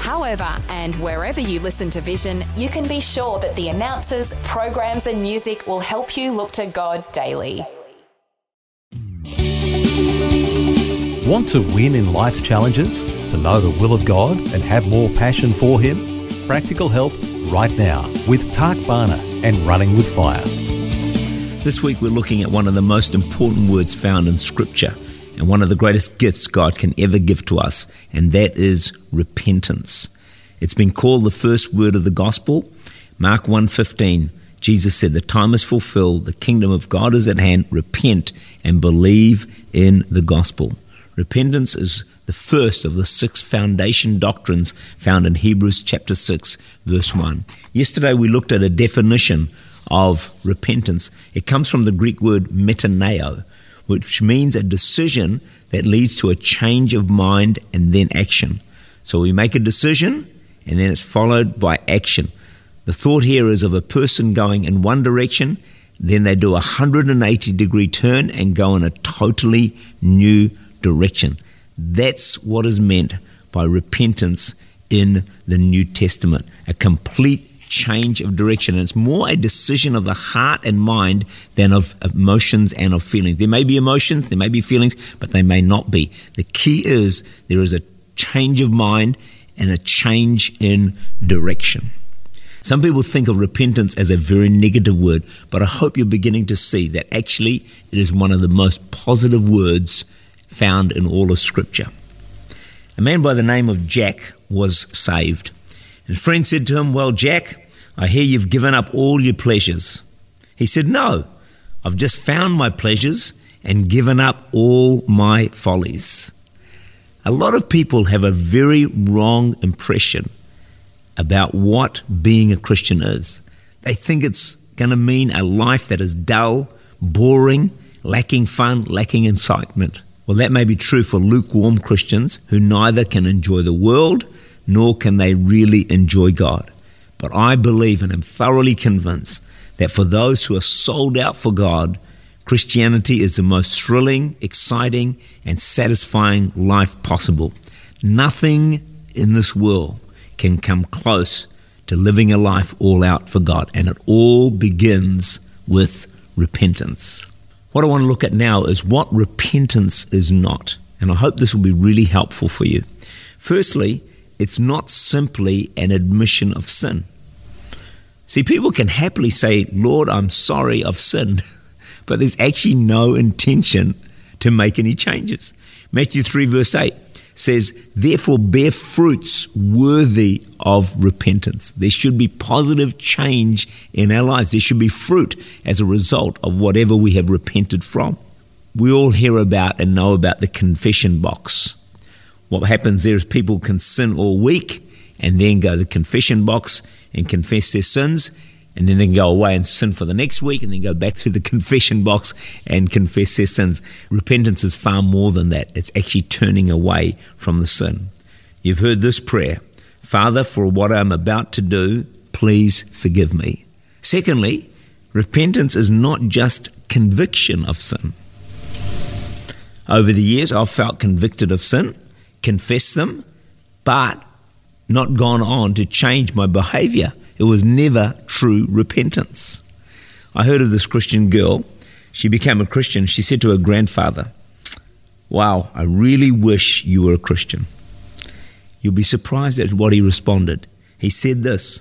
However, and wherever you listen to Vision, you can be sure that the announcers, programs, and music will help you look to God daily. Want to win in life's challenges? To know the will of God and have more passion for Him? Practical help right now with Tak Bhana and Running with Fire. This week we're looking at one of the most important words found in Scripture and one of the greatest gifts God can ever give to us, and that is repentance. It's been called the first word of the gospel. Mark 1:15. Jesus said, "The time is fulfilled, the kingdom of God is at hand. Repent and believe in the gospel." Repentance is the first of the six foundation doctrines found in Hebrews chapter 6 verse 1. Yesterday we looked at a definition of repentance. It comes from the Greek word metaneo, which means a decision that leads to a change of mind and then action. So we make a decision and then it's followed by action. The thought here is of a person going in one direction, then they do a 180 degree turn and go in a totally new direction. That's what is meant by repentance in the New Testament a complete change of direction. And it's more a decision of the heart and mind than of emotions and of feelings. There may be emotions, there may be feelings, but they may not be. The key is there is a change of mind and a change in direction. Some people think of repentance as a very negative word, but I hope you're beginning to see that actually it is one of the most positive words found in all of Scripture. A man by the name of Jack was saved. His friend said to him, Well, Jack, I hear you've given up all your pleasures. He said, No, I've just found my pleasures and given up all my follies. A lot of people have a very wrong impression about what being a Christian is. They think it's going to mean a life that is dull, boring, lacking fun, lacking incitement. Well, that may be true for lukewarm Christians who neither can enjoy the world nor can they really enjoy God. But I believe and am thoroughly convinced that for those who are sold out for God, Christianity is the most thrilling, exciting, and satisfying life possible. Nothing in this world can come close to living a life all out for God, and it all begins with repentance. What I want to look at now is what repentance is not, and I hope this will be really helpful for you. Firstly, it's not simply an admission of sin. See, people can happily say, Lord, I'm sorry I've sinned, but there's actually no intention to make any changes. Matthew 3, verse 8 says, Therefore, bear fruits worthy of repentance. There should be positive change in our lives. There should be fruit as a result of whatever we have repented from. We all hear about and know about the confession box. What happens there is people can sin all week and then go to the confession box and confess their sins and then they can go away and sin for the next week and then go back to the confession box and confess their sins. Repentance is far more than that. It's actually turning away from the sin. You've heard this prayer Father, for what I'm about to do, please forgive me. Secondly, repentance is not just conviction of sin. Over the years, I've felt convicted of sin, confessed them, but not gone on to change my behavior. It was never true repentance. I heard of this Christian girl. She became a Christian. She said to her grandfather, Wow, I really wish you were a Christian. You'll be surprised at what he responded. He said this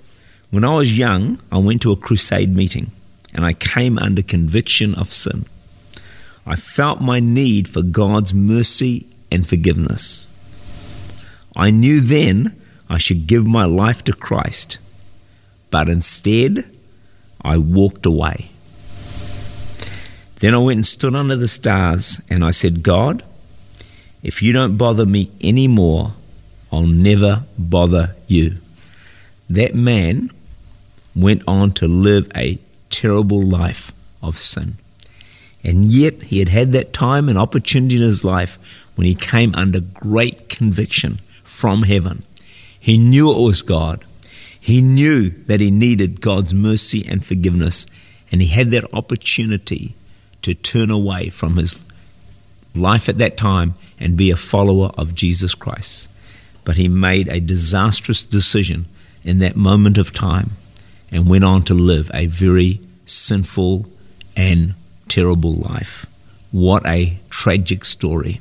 When I was young, I went to a crusade meeting and I came under conviction of sin. I felt my need for God's mercy and forgiveness. I knew then I should give my life to Christ but instead I walked away. Then I went and stood under the stars and I said, God, if you don't bother me anymore, I'll never bother you. That man went on to live a terrible life of sin. And yet he had had that time and opportunity in his life when he came under great conviction from heaven. He knew it was God. He knew that he needed God's mercy and forgiveness, and he had that opportunity to turn away from his life at that time and be a follower of Jesus Christ. But he made a disastrous decision in that moment of time and went on to live a very sinful and terrible life. What a tragic story.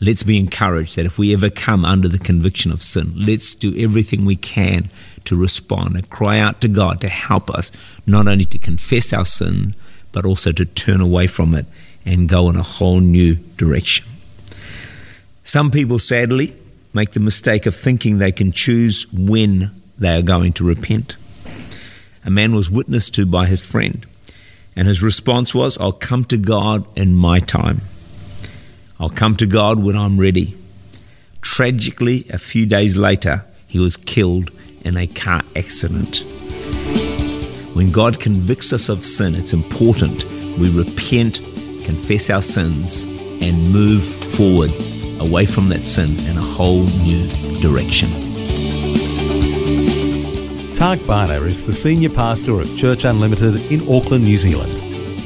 Let's be encouraged that if we ever come under the conviction of sin, let's do everything we can to respond and cry out to God to help us not only to confess our sin, but also to turn away from it and go in a whole new direction. Some people, sadly, make the mistake of thinking they can choose when they are going to repent. A man was witnessed to by his friend, and his response was, I'll come to God in my time. I'll come to God when I'm ready. Tragically, a few days later, he was killed in a car accident. When God convicts us of sin, it's important we repent, confess our sins, and move forward away from that sin in a whole new direction. Tak Bhana is the senior pastor of Church Unlimited in Auckland, New Zealand.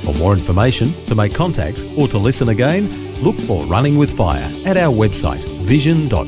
For more information, to make contact, or to listen again, look for Running with Fire at our website vision.org.au.